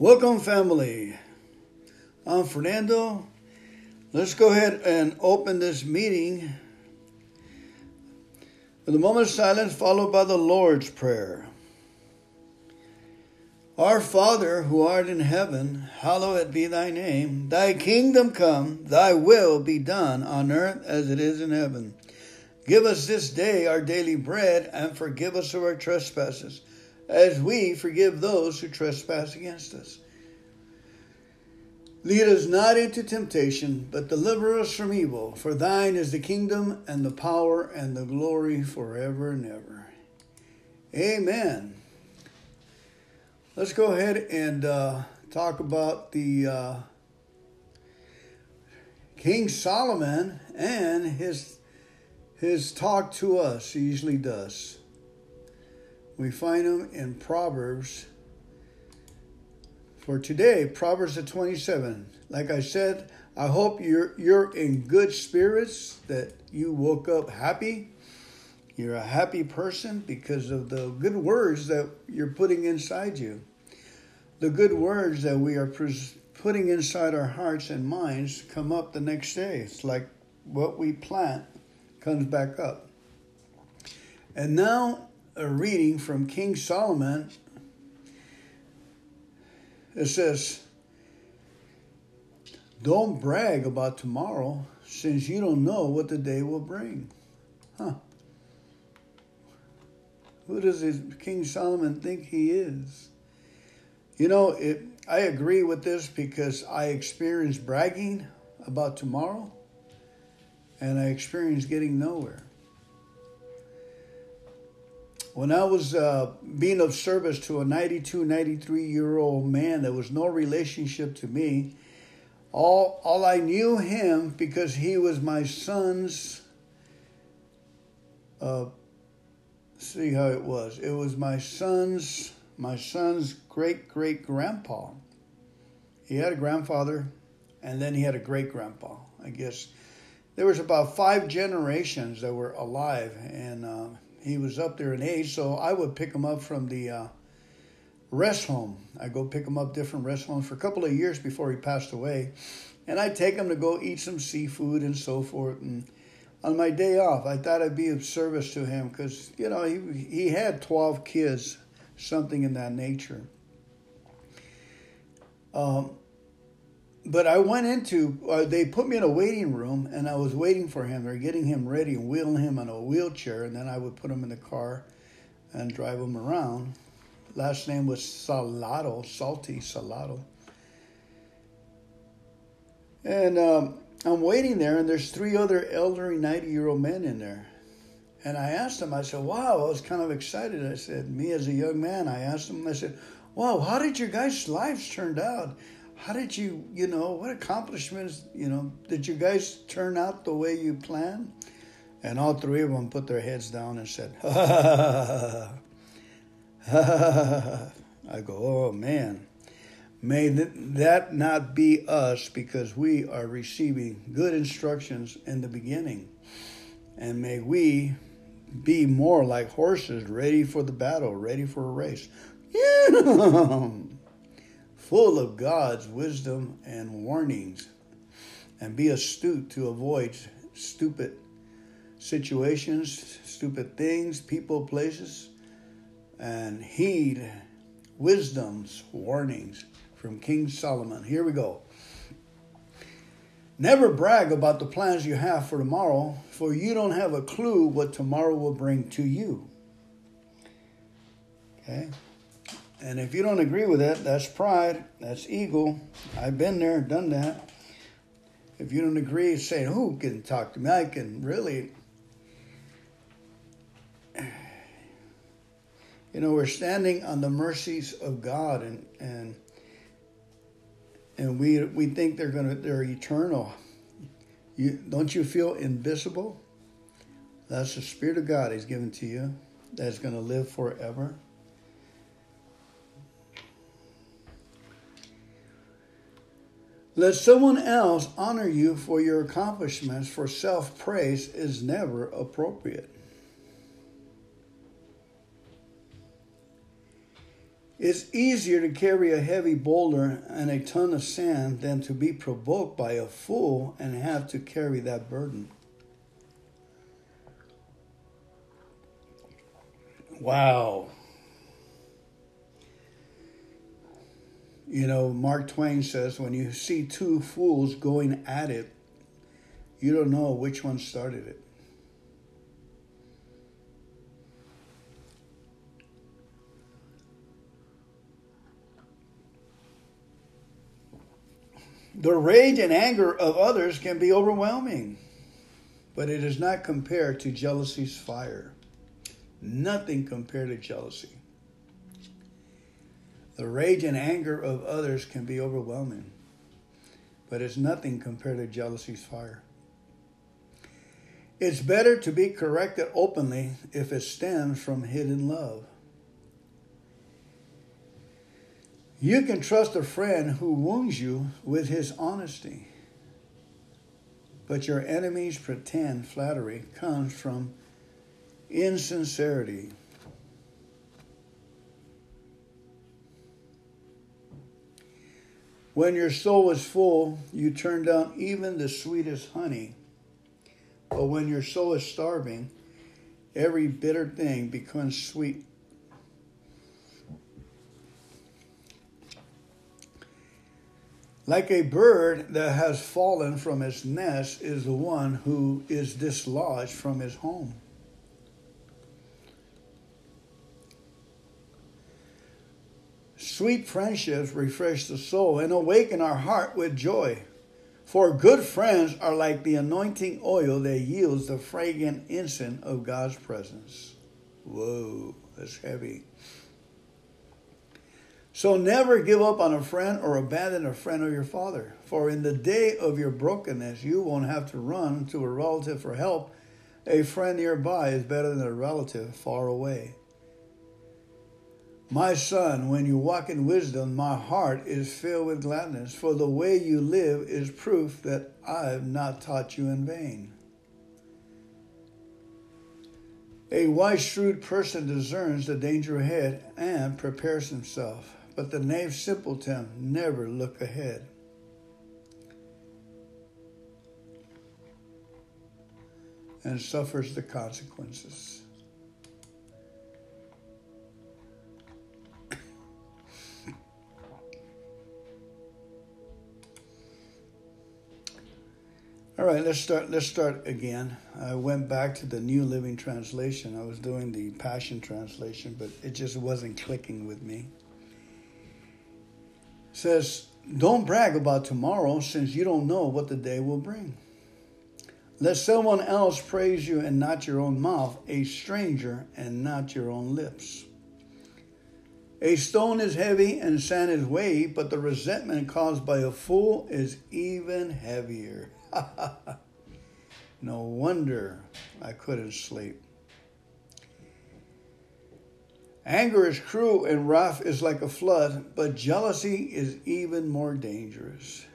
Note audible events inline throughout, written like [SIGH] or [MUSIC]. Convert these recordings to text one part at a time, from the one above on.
Welcome, family. I'm Fernando. Let's go ahead and open this meeting with a moment of silence followed by the Lord's Prayer. Our Father, who art in heaven, hallowed be thy name. Thy kingdom come, thy will be done on earth as it is in heaven. Give us this day our daily bread and forgive us our trespasses as we forgive those who trespass against us. Lead us not into temptation, but deliver us from evil. For thine is the kingdom and the power and the glory forever and ever. Amen. Let's go ahead and uh, talk about the uh, King Solomon and his his talk to us. He usually does. We find them in Proverbs. For today, Proverbs the 27. Like I said, I hope you're you're in good spirits, that you woke up happy. You're a happy person because of the good words that you're putting inside you. The good words that we are putting inside our hearts and minds come up the next day. It's like what we plant comes back up. And now a reading from King Solomon. It says, Don't brag about tomorrow since you don't know what the day will bring. Huh. Who does King Solomon think he is? You know, it, I agree with this because I experienced bragging about tomorrow and I experienced getting nowhere. When I was uh, being of service to a 92, 93 year old man that was no relationship to me, all, all I knew him because he was my son's, uh, see how it was. It was my son's, my son's great great grandpa. He had a grandfather, and then he had a great grandpa. I guess there was about five generations that were alive, and uh, he was up there in age, so I would pick him up from the uh, rest home. I go pick him up different rest homes for a couple of years before he passed away, and I'd take him to go eat some seafood and so forth. And on my day off, I thought I'd be of service to him because you know he he had twelve kids, something in that nature. Um, but I went into, uh, they put me in a waiting room and I was waiting for him. They're getting him ready and wheeling him on a wheelchair, and then I would put him in the car and drive him around. Last name was Salado, Salty Salado. And um, I'm waiting there, and there's three other elderly 90 year old men in there. And I asked them, I said, wow, I was kind of excited. I said, me as a young man, I asked them, I said, wow, how did your guys' lives turned out? How did you, you know, what accomplishments, you know, did you guys turn out the way you planned? And all three of them put their heads down and said, ha ha ha ha. I go, oh man, may that not be us because we are receiving good instructions in the beginning. And may we be more like horses ready for the battle, ready for a race. [LAUGHS] Yeah full of God's wisdom and warnings, and be astute to avoid stupid situations, stupid things, people, places, and heed wisdom's warnings from King Solomon. Here we go. Never brag about the plans you have for tomorrow, for you don't have a clue what tomorrow will bring to you. Okay? And if you don't agree with that, that's pride, that's ego. I've been there, done that. If you don't agree, say, who can talk to me? I can really. [SIGHS] You know, we're standing on the mercies of God, and and and we we think they're gonna they're eternal. You don't you feel invisible? That's the Spirit of God He's given to you. That's to live forever. Let someone else honor you for your accomplishments, for self praise is never appropriate. It's easier to carry a heavy boulder and a ton of sand than to be provoked by a fool and have to carry that burden. Wow. You know, Mark Twain says when you see two fools going at it, you don't know which one started it. The rage and anger of others can be overwhelming, but it is not compared to jealousy's fire. Nothing compared to jealousy. The rage and anger of others can be overwhelming, but it's nothing compared to jealousy's fire. It's better to be corrected openly if it stems from hidden love. You can trust a friend who wounds you with his honesty, but your enemy's pretend flattery comes from insincerity. When your soul is full, you turn down even the sweetest honey. But when your soul is starving, every bitter thing becomes sweet. Like a bird that has fallen from its nest is the one who is dislodged from his home. Sweet friendships refresh the soul and awaken our heart with joy. For good friends are like the anointing oil that yields the fragrant incense of God's presence. Whoa, that's heavy. So never give up on a friend or abandon a friend of your father. For in the day of your brokenness, you won't have to run to a relative for help. A friend nearby is better than a relative far away. My son, when you walk in wisdom, my heart is filled with gladness, for the way you live is proof that I've not taught you in vain. A wise, shrewd person discerns the danger ahead and prepares himself, but the knave simpleton never look ahead. and suffers the consequences. All right, let's start. Let's start again. I went back to the New Living Translation. I was doing the Passion Translation, but it just wasn't clicking with me. It says, "Don't brag about tomorrow, since you don't know what the day will bring. Let someone else praise you and not your own mouth, a stranger and not your own lips." A stone is heavy and sand is weighty, but the resentment caused by a fool is even heavier. [LAUGHS] no wonder I couldn't sleep. Anger is cruel and wrath is like a flood, but jealousy is even more dangerous.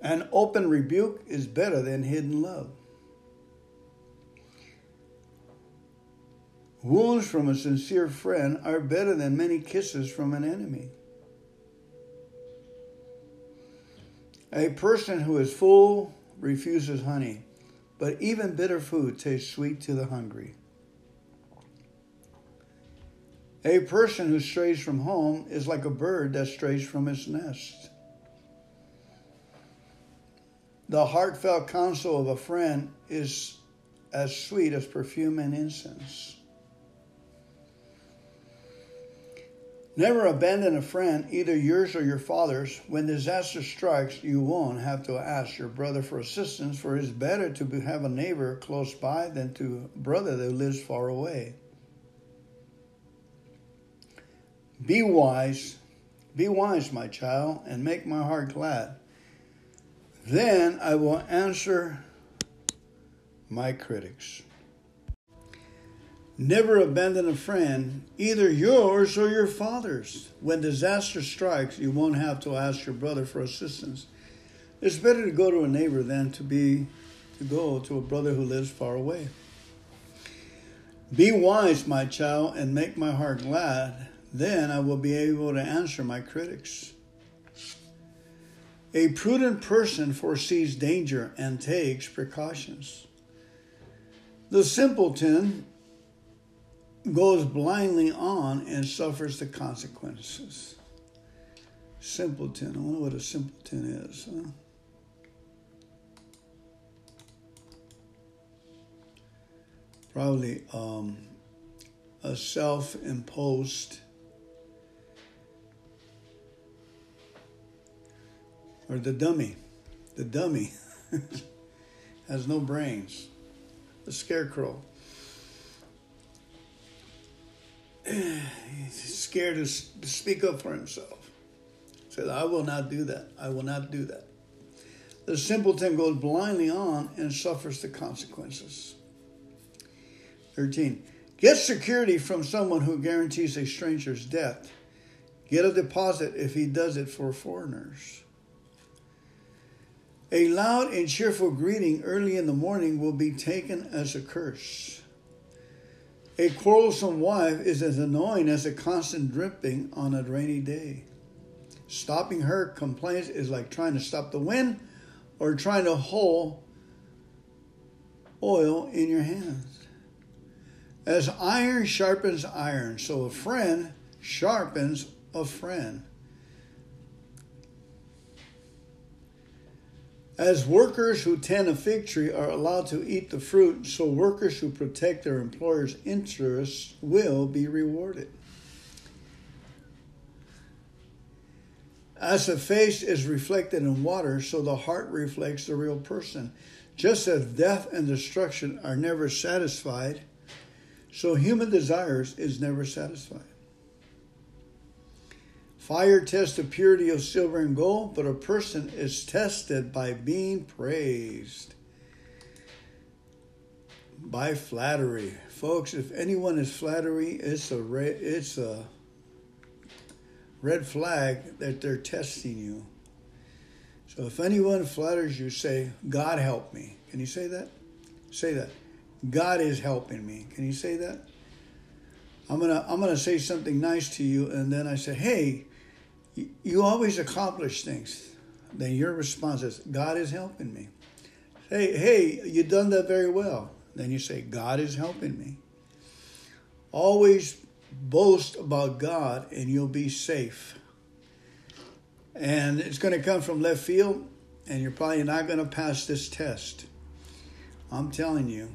An open rebuke is better than hidden love. Wounds from a sincere friend are better than many kisses from an enemy. A person who is full refuses honey, but even bitter food tastes sweet to the hungry. A person who strays from home is like a bird that strays from its nest. The heartfelt counsel of a friend is as sweet as perfume and incense. Never abandon a friend, either yours or your father's. When disaster strikes, you won't have to ask your brother for assistance, for it's better to have a neighbor close by than to a brother that lives far away. Be wise, be wise, my child, and make my heart glad. Then I will answer my critics. Never abandon a friend, either yours or your father's. When disaster strikes, you won't have to ask your brother for assistance. It's better to go to a neighbor than to be to go to a brother who lives far away. Be wise, my child, and make my heart glad. Then I will be able to answer my critics. A prudent person foresees danger and takes precautions. The simpleton goes blindly on and suffers the consequences. Simpleton. I wonder what a simpleton is. Huh? Probably um, a self imposed or the dummy. The dummy [LAUGHS] has no brains. The scarecrow. He's scared to speak up for himself. Said, I will not do that. I will not do that. The simpleton goes blindly on and suffers the consequences. 13. Get security from someone who guarantees a stranger's death. Get a deposit if he does it for foreigners. A loud and cheerful greeting early in the morning will be taken as a curse. A quarrelsome wife is as annoying as a constant dripping on a rainy day. Stopping her complaints is like trying to stop the wind or trying to hold oil in your hands. As iron sharpens iron, so a friend sharpens a friend. As workers who tend a fig tree are allowed to eat the fruit, so workers who protect their employer's interests will be rewarded. As the face is reflected in water, so the heart reflects the real person. Just as death and destruction are never satisfied, so human desires is never satisfied. Fire tests the purity of silver and gold, but a person is tested by being praised. By flattery. Folks, if anyone is flattery, it's a red, it's a red flag that they're testing you. So if anyone flatters you, say, God help me. Can you say that? Say that. God is helping me. Can you say that? I'm gonna I'm gonna say something nice to you, and then I say, "Hey, you always accomplish things." Then your response is, "God is helping me." Hey, hey, you done that very well. Then you say, "God is helping me." Always boast about God, and you'll be safe. And it's going to come from left field, and you're probably not going to pass this test. I'm telling you,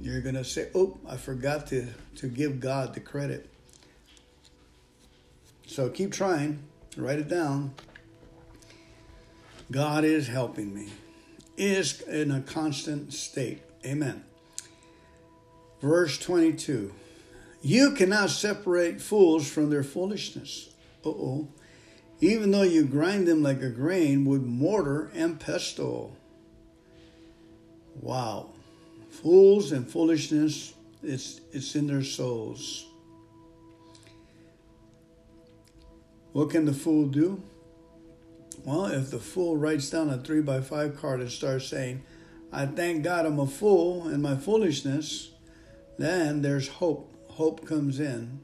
you're going to say, oh, I forgot to, to give God the credit. So keep trying, write it down. God is helping me, is in a constant state. Amen. Verse 22 You cannot separate fools from their foolishness. Uh oh. Even though you grind them like a grain with mortar and pestle. Wow. Fools and foolishness, it's, it's in their souls. What can the fool do? Well, if the fool writes down a three by five card and starts saying, I thank God I'm a fool in my foolishness, then there's hope. Hope comes in.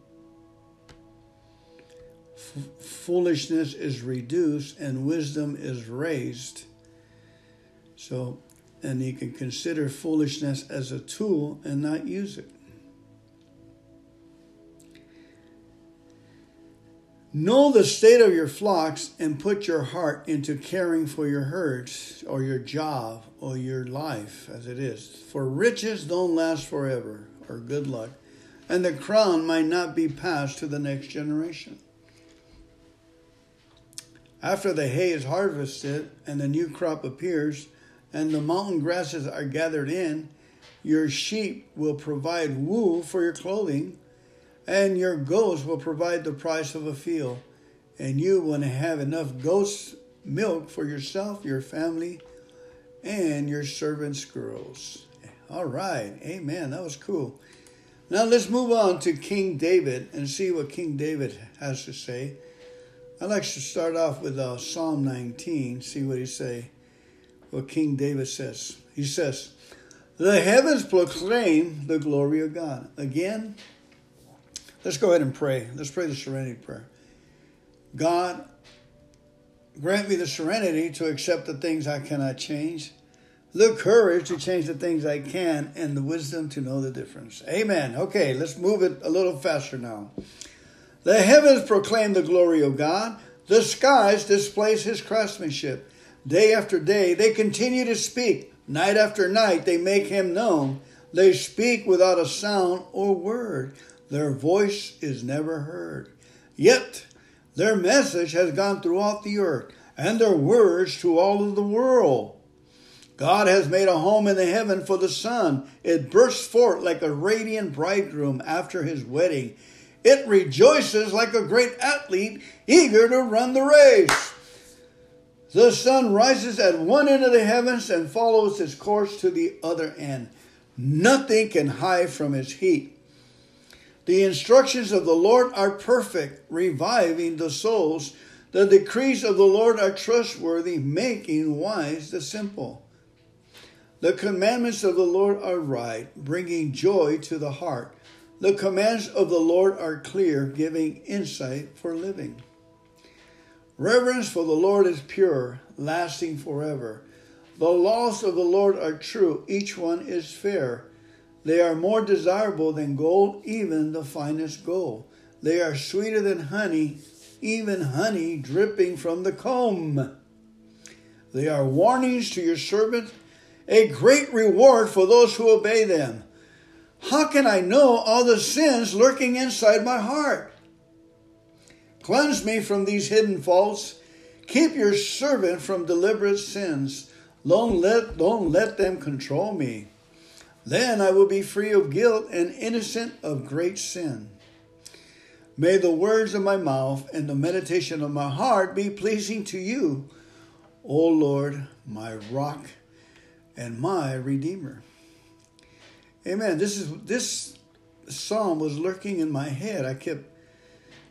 F- foolishness is reduced and wisdom is raised. So and you can consider foolishness as a tool and not use it. Know the state of your flocks and put your heart into caring for your herds or your job or your life as it is. For riches don't last forever, or good luck, and the crown might not be passed to the next generation. After the hay is harvested and the new crop appears, and the mountain grasses are gathered in, your sheep will provide wool for your clothing, and your goats will provide the price of a field. And you to have enough goat's milk for yourself, your family, and your servants' girls. All right, amen. That was cool. Now let's move on to King David and see what King David has to say. I'd like to start off with uh, Psalm 19, see what he say what King David says. He says, The heavens proclaim the glory of God. Again, let's go ahead and pray. Let's pray the serenity prayer. God, grant me the serenity to accept the things I cannot change, the courage to change the things I can, and the wisdom to know the difference. Amen. Okay, let's move it a little faster now. The heavens proclaim the glory of God, the skies display his craftsmanship. Day after day, they continue to speak Night after night they make him known. They speak without a sound or word. Their voice is never heard. Yet their message has gone throughout the earth, and their words to all of the world. God has made a home in the heaven for the sun. It bursts forth like a radiant bridegroom after his wedding. It rejoices like a great athlete eager to run the race. The sun rises at one end of the heavens and follows its course to the other end. Nothing can hide from its heat. The instructions of the Lord are perfect, reviving the souls. The decrees of the Lord are trustworthy, making wise the simple. The commandments of the Lord are right, bringing joy to the heart. The commands of the Lord are clear, giving insight for living. Reverence for the Lord is pure, lasting forever. The laws of the Lord are true, each one is fair. They are more desirable than gold, even the finest gold. They are sweeter than honey, even honey dripping from the comb. They are warnings to your servant, a great reward for those who obey them. How can I know all the sins lurking inside my heart? Cleanse me from these hidden faults. Keep your servant from deliberate sins. Don't let, don't let them control me. Then I will be free of guilt and innocent of great sin. May the words of my mouth and the meditation of my heart be pleasing to you, O Lord, my rock and my redeemer. Amen. This is this psalm was lurking in my head. I kept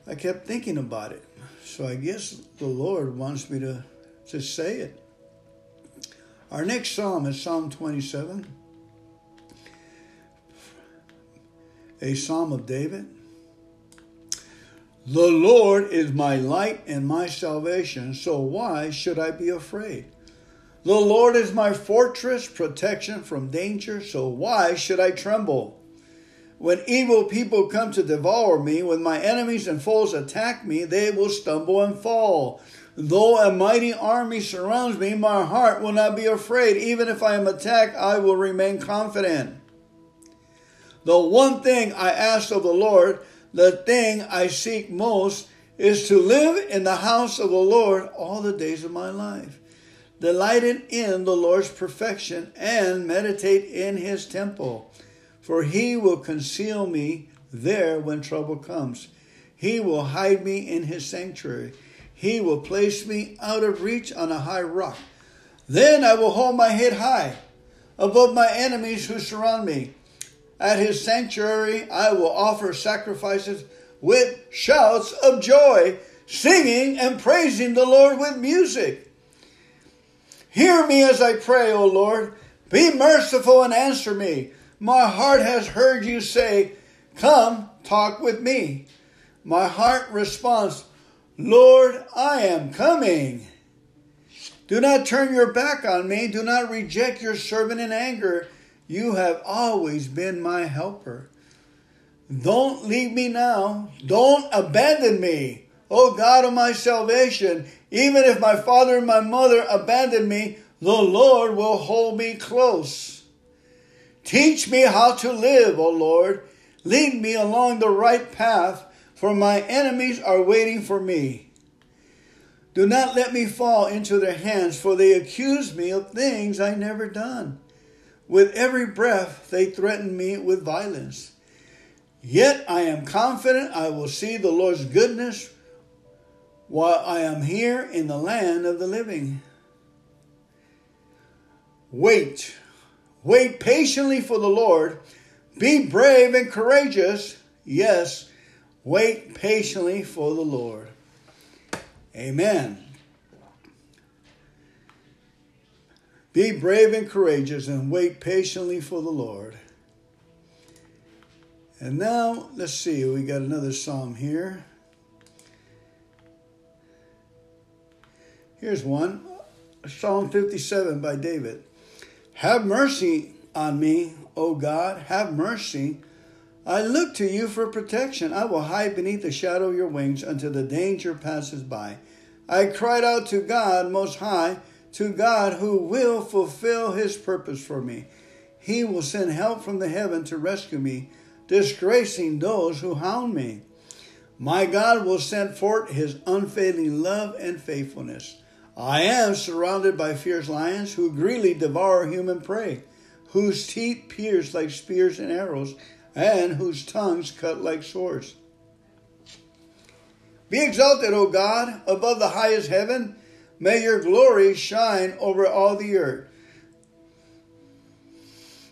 I kept thinking about it. So I guess the Lord wants me to, to say it. Our next psalm is Psalm 27, a psalm of David. The Lord is my light and my salvation, so why should I be afraid? The Lord is my fortress, protection from danger, so why should I tremble? When evil people come to devour me, when my enemies and foes attack me, they will stumble and fall. Though a mighty army surrounds me, my heart will not be afraid. Even if I am attacked, I will remain confident. The one thing I ask of the Lord, the thing I seek most, is to live in the house of the Lord all the days of my life, delighted in the Lord's perfection and meditate in his temple for he will conceal me there when trouble comes. He will hide me in his sanctuary. He will place me out of reach on a high rock. Then I will hold my head high above my enemies who surround me. At his sanctuary I will offer sacrifices with shouts of joy, singing and praising the Lord with music. Hear me as I pray, O Lord. Be merciful and answer me. My heart has heard you say, Come, talk with me. My heart responds, Lord, I am coming. Do not turn your back on me. Do not reject your servant in anger. You have always been my helper. Don't leave me now. Don't abandon me. O God of my salvation, even if my father and my mother abandon me, the Lord will hold me close. Teach me how to live, O Lord. Lead me along the right path, for my enemies are waiting for me. Do not let me fall into their hands, for they accuse me of things I never done. With every breath they threaten me with violence. Yet I am confident I will see the Lord's goodness while I am here in the land of the living. Wait Wait patiently for the Lord. Be brave and courageous. Yes, wait patiently for the Lord. Amen. Be brave and courageous and wait patiently for the Lord. And now, let's see, we got another psalm here. Here's one Psalm 57 by David. Have mercy on me, O God, have mercy. I look to you for protection. I will hide beneath the shadow of your wings until the danger passes by. I cried out to God Most High, to God who will fulfill his purpose for me. He will send help from the heaven to rescue me, disgracing those who hound me. My God will send forth his unfailing love and faithfulness. I am surrounded by fierce lions who greedily devour human prey, whose teeth pierce like spears and arrows, and whose tongues cut like swords. Be exalted, O God, above the highest heaven. May your glory shine over all the earth.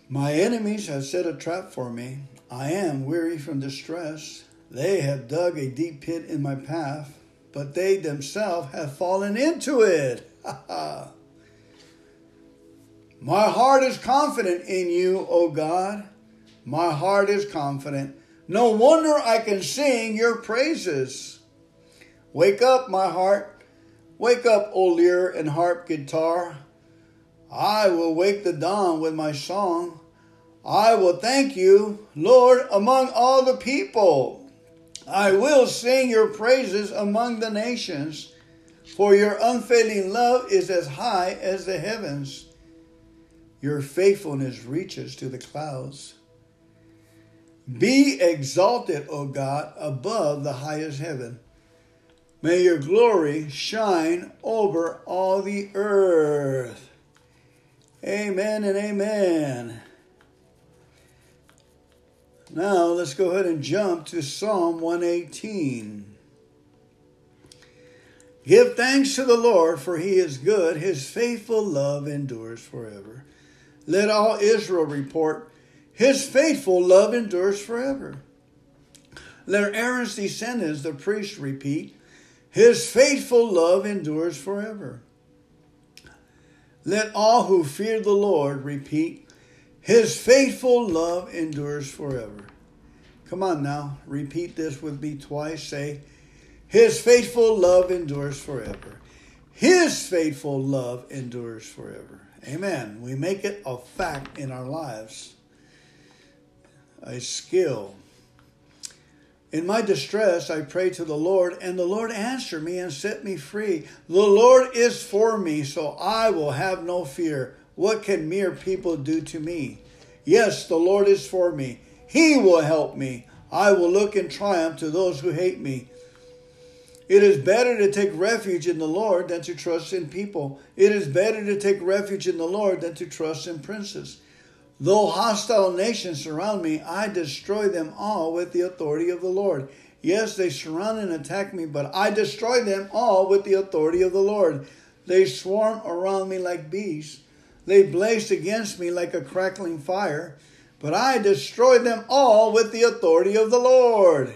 My enemies have set a trap for me. I am weary from distress. They have dug a deep pit in my path but they themselves have fallen into it. [LAUGHS] My heart is confident in you, O God. My heart is confident. No wonder I can sing your praises. Wake up, my heart. Wake up, O lyre and harp guitar. I will wake the dawn with my song. I will thank you, Lord, among all the people. I will sing your praises among the nations, for your unfailing love is as high as the heavens. Your faithfulness reaches to the clouds. Be exalted, O God, above the highest heaven. May your glory shine over all the earth. Amen and amen. Now let's go ahead and jump to Psalm 118. Give thanks to the Lord, for he is good. His faithful love endures forever. Let all Israel report, his faithful love endures forever. Let Aaron's descendants, the priests, repeat, his faithful love endures forever. Let all who fear the Lord repeat, his faithful love endures forever. Come on now, repeat this with me twice. Say, His faithful love endures forever. His faithful love endures forever. Amen. We make it a fact in our lives, a skill. In my distress, I prayed to the Lord, and the Lord answered me and set me free. The Lord is for me, so I will have no fear. What can mere people do to me? Yes, the Lord is for me. He will help me. I will look in triumph to those who hate me. It is better to take refuge in the Lord than to trust in people. It is better to take refuge in the Lord than to trust in princes. Though hostile nations surround me, I destroy them all with the authority of the Lord. Yes, they surround and attack me, but I destroy them all with the authority of the Lord. They swarm around me like bees. They blazed against me like a crackling fire, but I destroyed them all with the authority of the Lord.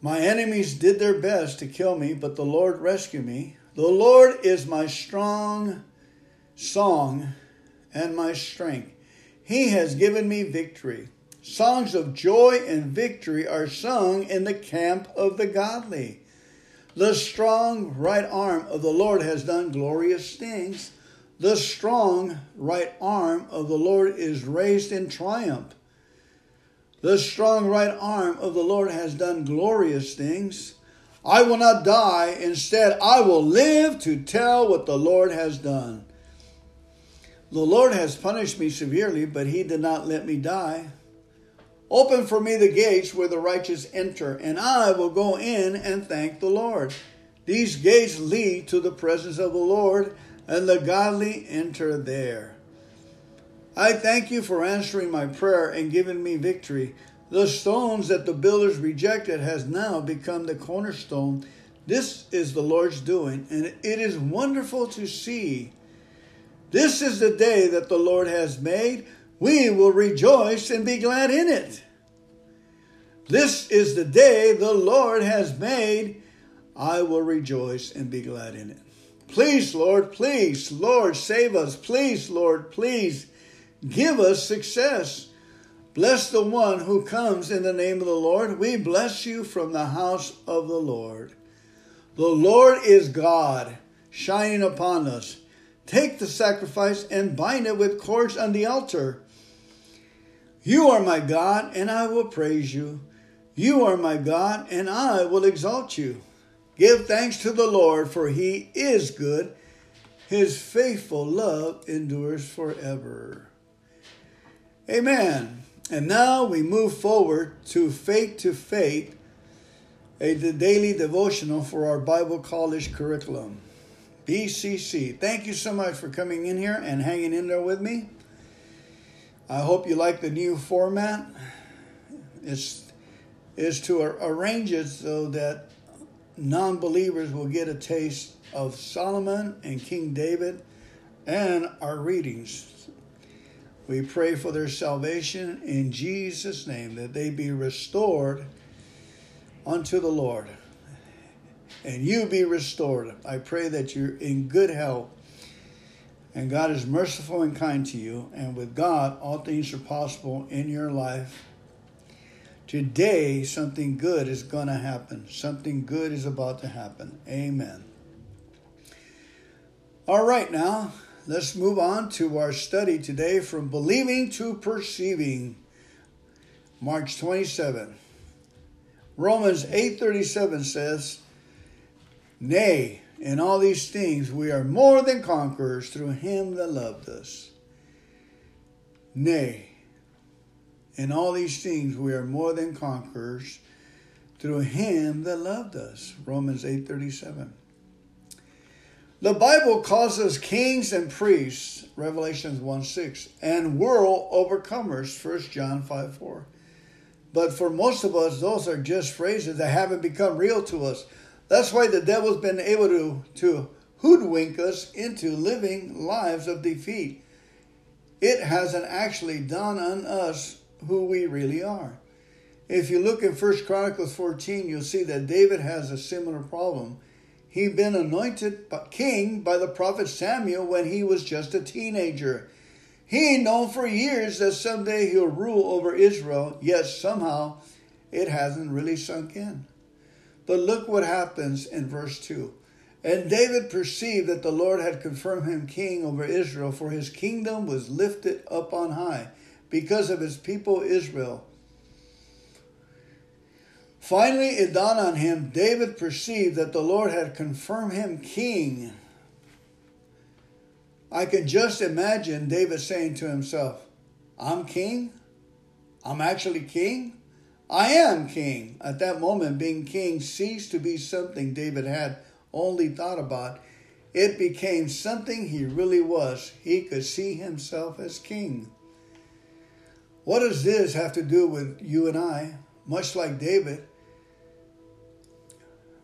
My enemies did their best to kill me, but the Lord rescued me. The Lord is my strong song and my strength. He has given me victory. Songs of joy and victory are sung in the camp of the godly. The strong right arm of the Lord has done glorious things. The strong right arm of the Lord is raised in triumph. The strong right arm of the Lord has done glorious things. I will not die. Instead, I will live to tell what the Lord has done. The Lord has punished me severely, but he did not let me die. Open for me the gates where the righteous enter, and I will go in and thank the Lord. These gates lead to the presence of the Lord, and the godly enter there. I thank you for answering my prayer and giving me victory. The stones that the builders rejected has now become the cornerstone. This is the Lord's doing, and it is wonderful to see. This is the day that the Lord has made we will rejoice and be glad in it. This is the day the Lord has made. I will rejoice and be glad in it. Please, Lord, please, Lord, save us. Please, Lord, please give us success. Bless the one who comes in the name of the Lord. We bless you from the house of the Lord. The Lord is God, shining upon us. Take the sacrifice and bind it with cords on the altar. You are my God, and I will praise you. You are my God, and I will exalt you. Give thanks to the Lord, for he is good. His faithful love endures forever. Amen. And now we move forward to Faith to Faith, a daily devotional for our Bible college curriculum. BCC. Thank you so much for coming in here and hanging in there with me. I hope you like the new format. It's is to arrange it so that non-believers will get a taste of Solomon and King David and our readings. We pray for their salvation in Jesus' name, that they be restored unto the Lord and you be restored. I pray that you're in good health and God is merciful and kind to you. And with God, all things are possible in your life. Today, something good is going to happen. Something good is about to happen. Amen. All right, now let's move on to our study today from believing to perceiving. March 27. Romans 8:37 says, Nay, in all these things we are more than conquerors through him that loved us. Nay, in all these things we are more than conquerors through him that loved us. Romans 8:37. The Bible calls us kings and priests, Revelations 1 6, and world overcomers, 1 John 5 4. But for most of us, those are just phrases that haven't become real to us. That's why the devil's been able to, to hoodwink us into living lives of defeat. It hasn't actually dawned on us who we really are. If you look in First Chronicles 14, you'll see that David has a similar problem. He'd been anointed king by the prophet Samuel when he was just a teenager. He known for years that someday he'll rule over Israel, yet somehow it hasn't really sunk in. But look what happens in verse 2. And David perceived that the Lord had confirmed him king over Israel, for his kingdom was lifted up on high because of his people Israel. Finally, it dawned on him, David perceived that the Lord had confirmed him king. I can just imagine David saying to himself, I'm king? I'm actually king? I am king. At that moment, being king ceased to be something David had only thought about. It became something he really was. He could see himself as king. What does this have to do with you and I? Much like David,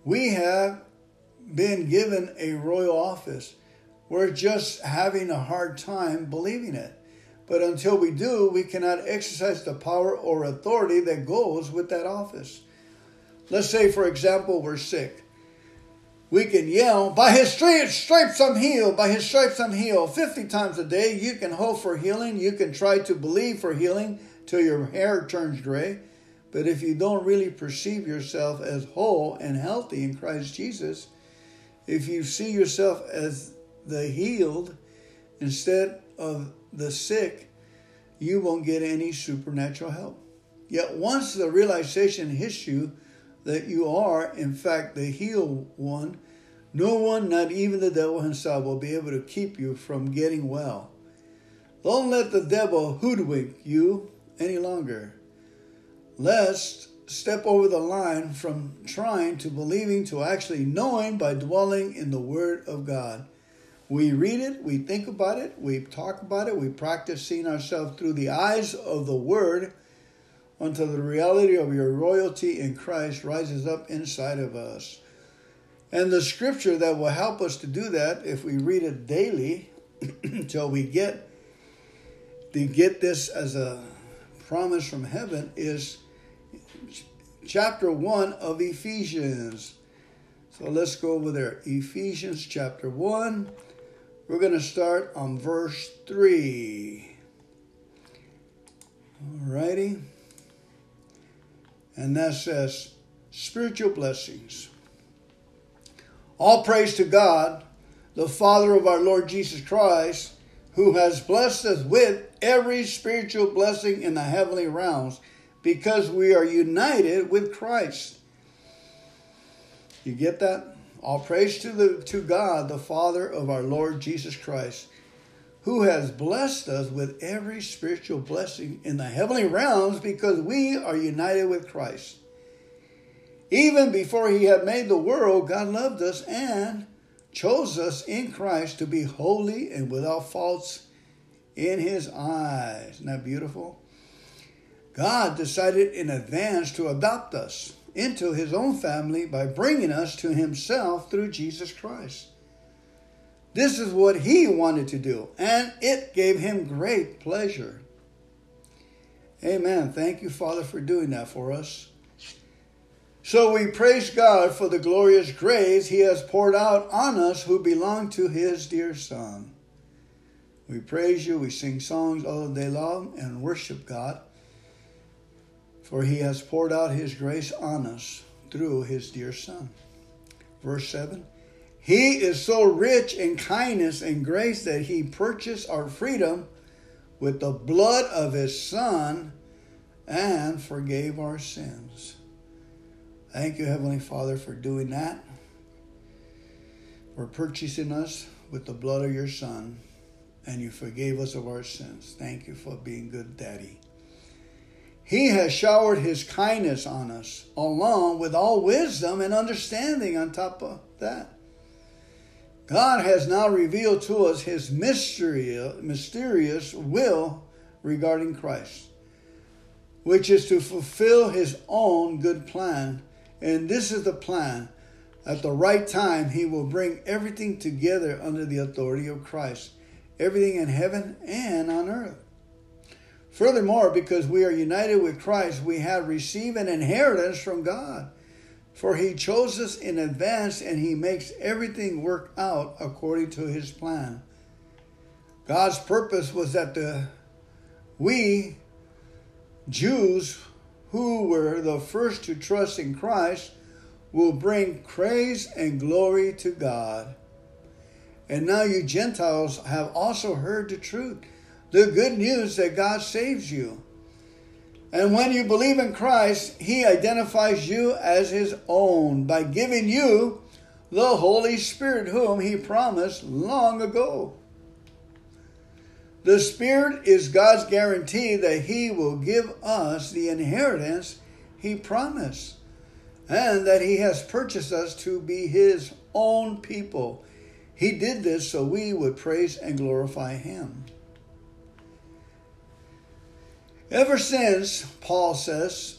we have been given a royal office. We're just having a hard time believing it. But until we do, we cannot exercise the power or authority that goes with that office. Let's say, for example, we're sick. We can yell, By his stripes I'm healed, by his stripes I'm healed. 50 times a day, you can hope for healing. You can try to believe for healing till your hair turns gray. But if you don't really perceive yourself as whole and healthy in Christ Jesus, if you see yourself as the healed instead of the sick, you won't get any supernatural help. Yet once the realization hits you that you are, in fact, the healed one, no one, not even the devil himself, will be able to keep you from getting well. Don't let the devil hoodwink you any longer. Lest step over the line from trying to believing to actually knowing by dwelling in the Word of God. We read it, we think about it, we talk about it, we practice seeing ourselves through the eyes of the Word until the reality of your royalty in Christ rises up inside of us. And the scripture that will help us to do that, if we read it daily, [CLEARS THROAT] until we get to get this as a promise from heaven, is chapter 1 of Ephesians. So let's go over there. Ephesians chapter 1. We're going to start on verse 3. Alrighty. And that says, spiritual blessings. All praise to God, the Father of our Lord Jesus Christ, who has blessed us with every spiritual blessing in the heavenly realms because we are united with Christ. You get that? All praise to the to God, the Father of our Lord Jesus Christ, who has blessed us with every spiritual blessing in the heavenly realms because we are united with Christ. Even before he had made the world, God loved us and chose us in Christ to be holy and without faults in his eyes. Isn't that beautiful? God decided in advance to adopt us into his own family by bringing us to himself through Jesus Christ. This is what he wanted to do, and it gave him great pleasure. Amen. Thank you, Father, for doing that for us. So we praise God for the glorious grace He has poured out on us who belong to His dear Son. We praise you, we sing songs all day long and worship God, for He has poured out His grace on us through His dear Son. Verse 7 He is so rich in kindness and grace that He purchased our freedom with the blood of His Son and forgave our sins. Thank you, Heavenly Father, for doing that, for purchasing us with the blood of your Son, and you forgave us of our sins. Thank you for being good, Daddy. He has showered his kindness on us, along with all wisdom and understanding on top of that. God has now revealed to us his mystery, mysterious will regarding Christ, which is to fulfill his own good plan and this is the plan. At the right time, he will bring everything together under the authority of Christ, everything in heaven and on earth. Furthermore, because we are united with Christ, we have received an inheritance from God. For he chose us in advance and he makes everything work out according to his plan. God's purpose was that the we Jews who were the first to trust in Christ will bring praise and glory to God. And now you Gentiles have also heard the truth, the good news that God saves you. And when you believe in Christ, He identifies you as His own by giving you the Holy Spirit, whom He promised long ago. The Spirit is God's guarantee that He will give us the inheritance He promised and that He has purchased us to be His own people. He did this so we would praise and glorify Him. Ever since, Paul says,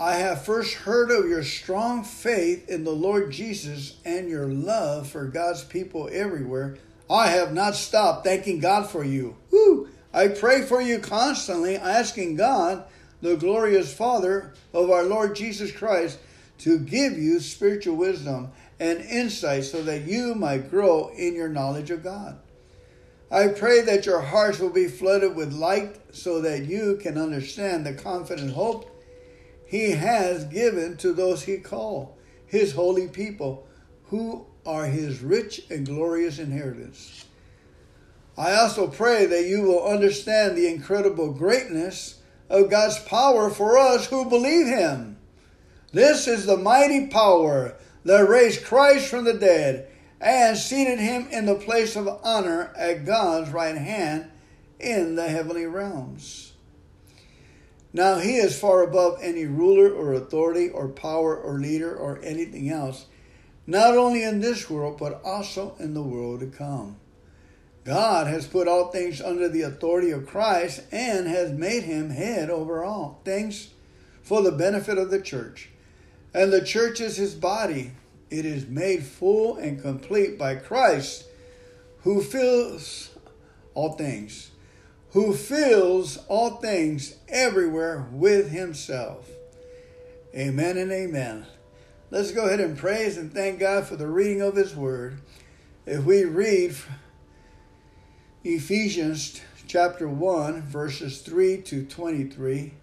I have first heard of your strong faith in the Lord Jesus and your love for God's people everywhere I have not stopped thanking God for you. Woo! I pray for you constantly, asking God, the glorious Father of our Lord Jesus Christ, to give you spiritual wisdom and insight so that you might grow in your knowledge of God. I pray that your hearts will be flooded with light so that you can understand the confident hope He has given to those He called, His holy people, who are his rich and glorious inheritance. I also pray that you will understand the incredible greatness of God's power for us who believe him. This is the mighty power that raised Christ from the dead and seated him in the place of honor at God's right hand in the heavenly realms. Now he is far above any ruler or authority or power or leader or anything else not only in this world, but also in the world to come. God has put all things under the authority of Christ and has made him head over all things for the benefit of the church. And the church is his body. It is made full and complete by Christ, who fills all things, who fills all things everywhere with himself. Amen and amen. let's go ahead and praise and thank God for the reading of His Word. If we read Ephesians chapter 1, verses 3 to 23,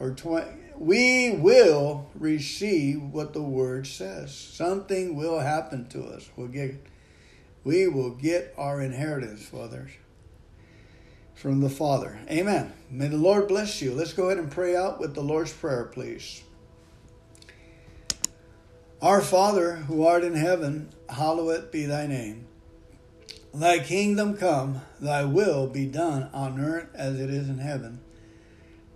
or 20, we will receive what the Word says. Something will happen to us. We'll get, we will get our inheritance, fathers from the Father. Amen. May the Lord bless you. Let's go ahead and pray out with the Lord's Prayer, please. Our Father, who art in heaven, hallowed be thy name. Thy kingdom come, thy will be done on earth as it is in heaven.